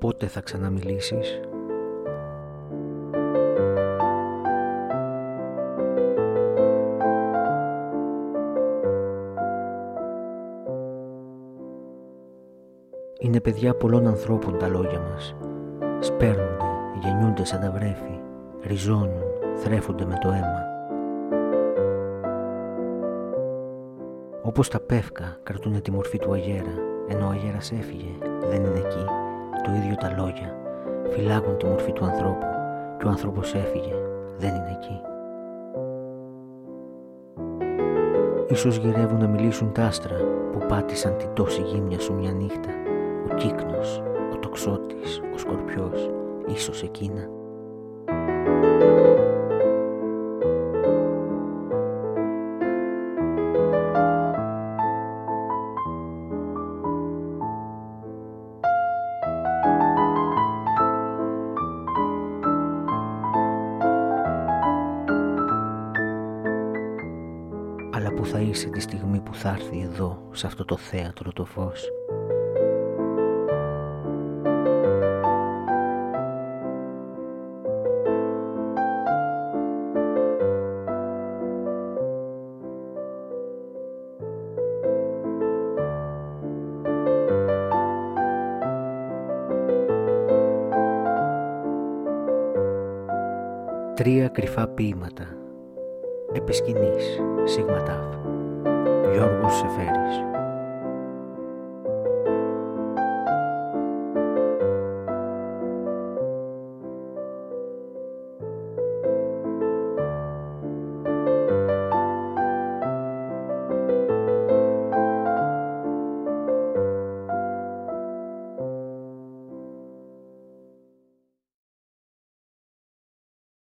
Πότε θα ξαναμιλήσεις Είναι παιδιά πολλών ανθρώπων τα λόγια μας. Σπέρνονται, γεννιούνται σαν τα βρέφη, ριζώνουν, θρέφονται με το αίμα. Όπως τα πεύκα κρατούν τη μορφή του αγέρα, ενώ ο αγέρας έφυγε, δεν είναι εκεί, το ίδιο τα λόγια, φυλάγουν τη μορφή του ανθρώπου και ο άνθρωπος έφυγε, δεν είναι εκεί. Ίσως γυρεύουν να μιλήσουν τα άστρα που πάτησαν την τόση γύμνια σου μια νύχτα ο κύκνος, ο τοξότης, ο σκορπιός, ίσως εκείνα. Θα είσαι τη στιγμή που θα έρθει εδώ, σε αυτό το θέατρο το φως. Τρία κρυφά ποίηματα. Επισκηνής, Σίγμα Γιώργος Σεφέρης.